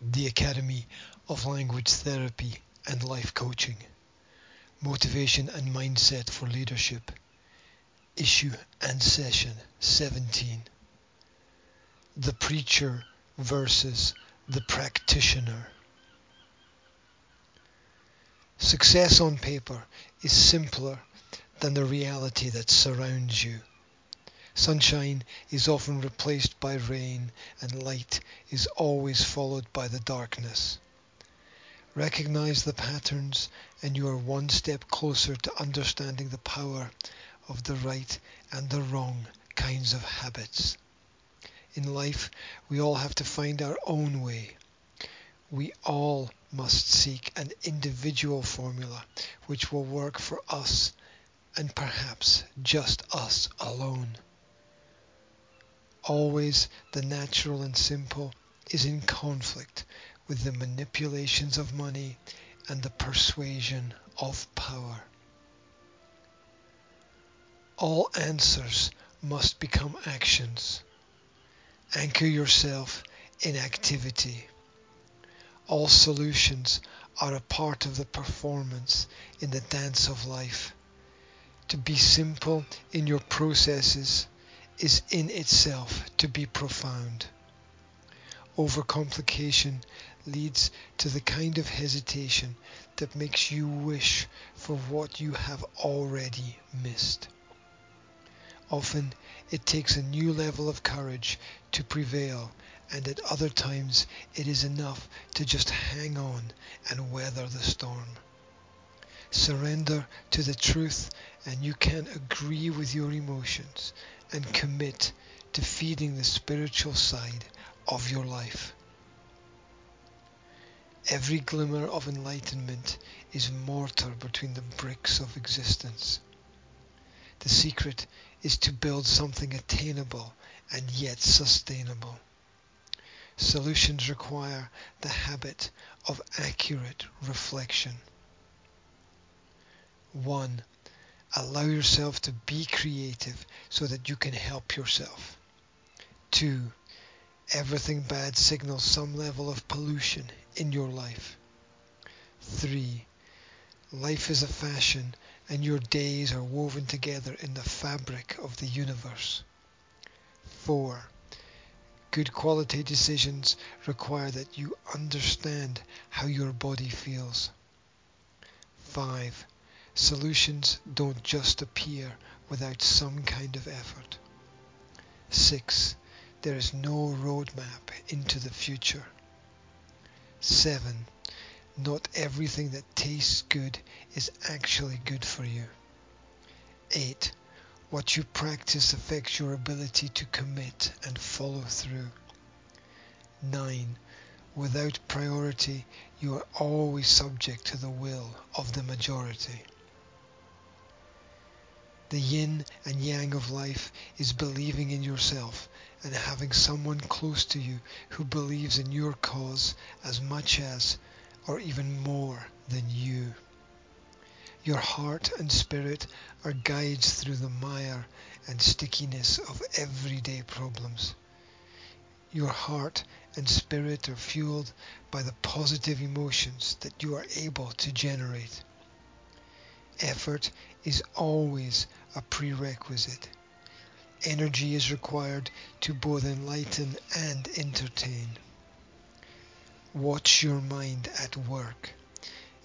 the Academy of Language Therapy and Life Coaching, Motivation and Mindset for Leadership, Issue and Session 17. The Preacher versus the Practitioner. Success on paper is simpler than the reality that surrounds you. Sunshine is often replaced by rain, and light is always followed by the darkness. Recognize the patterns, and you are one step closer to understanding the power of the right and the wrong kinds of habits. In life, we all have to find our own way. We all must seek an individual formula which will work for us and perhaps just us alone. Always the natural and simple is in conflict with the manipulations of money and the persuasion of power. All answers must become actions. Anchor yourself in activity. All solutions are a part of the performance in the dance of life. To be simple in your processes is in itself to be profound. Overcomplication leads to the kind of hesitation that makes you wish for what you have already missed. Often it takes a new level of courage to prevail, and at other times it is enough to just hang on and weather the storm. Surrender to the truth, and you can agree with your emotions and commit to feeding the spiritual side of your life. Every glimmer of enlightenment is mortar between the bricks of existence. The secret is to build something attainable and yet sustainable. Solutions require the habit of accurate reflection. 1. Allow yourself to be creative so that you can help yourself. 2. Everything bad signals some level of pollution in your life. 3. Life is a fashion and your days are woven together in the fabric of the universe. 4. Good quality decisions require that you understand how your body feels. 5. Solutions don't just appear without some kind of effort. 6. There is no roadmap into the future. 7. Not everything that tastes good is actually good for you. 8. What you practice affects your ability to commit and follow through. 9. Without priority, you are always subject to the will of the majority. The yin and yang of life is believing in yourself and having someone close to you who believes in your cause as much as, or even more than you. Your heart and spirit are guides through the mire and stickiness of everyday problems. Your heart and spirit are fueled by the positive emotions that you are able to generate. Effort is always a prerequisite. Energy is required to both enlighten and entertain. Watch your mind at work.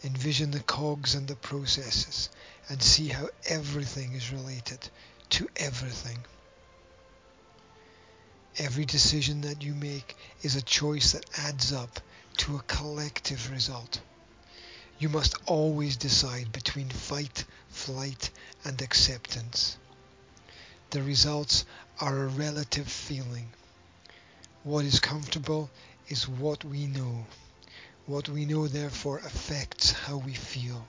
Envision the cogs and the processes and see how everything is related to everything. Every decision that you make is a choice that adds up to a collective result. You must always decide between fight, flight, and acceptance. The results are a relative feeling. What is comfortable is what we know. What we know therefore affects how we feel.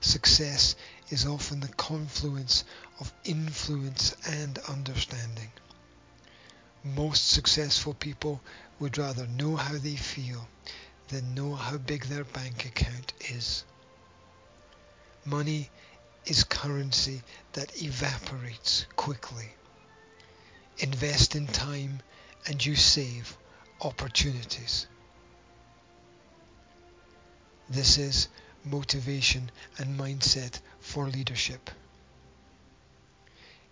Success is often the confluence of influence and understanding. Most successful people would rather know how they feel than know how big their bank account is. Money is currency that evaporates quickly. Invest in time and you save opportunities. This is motivation and mindset for leadership.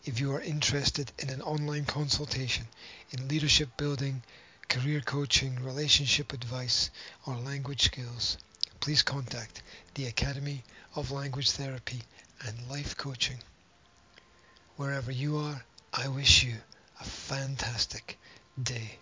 If you are interested in an online consultation in leadership building, career coaching, relationship advice, or language skills, please contact the Academy of Language Therapy and Life Coaching. Wherever you are, I wish you a fantastic day.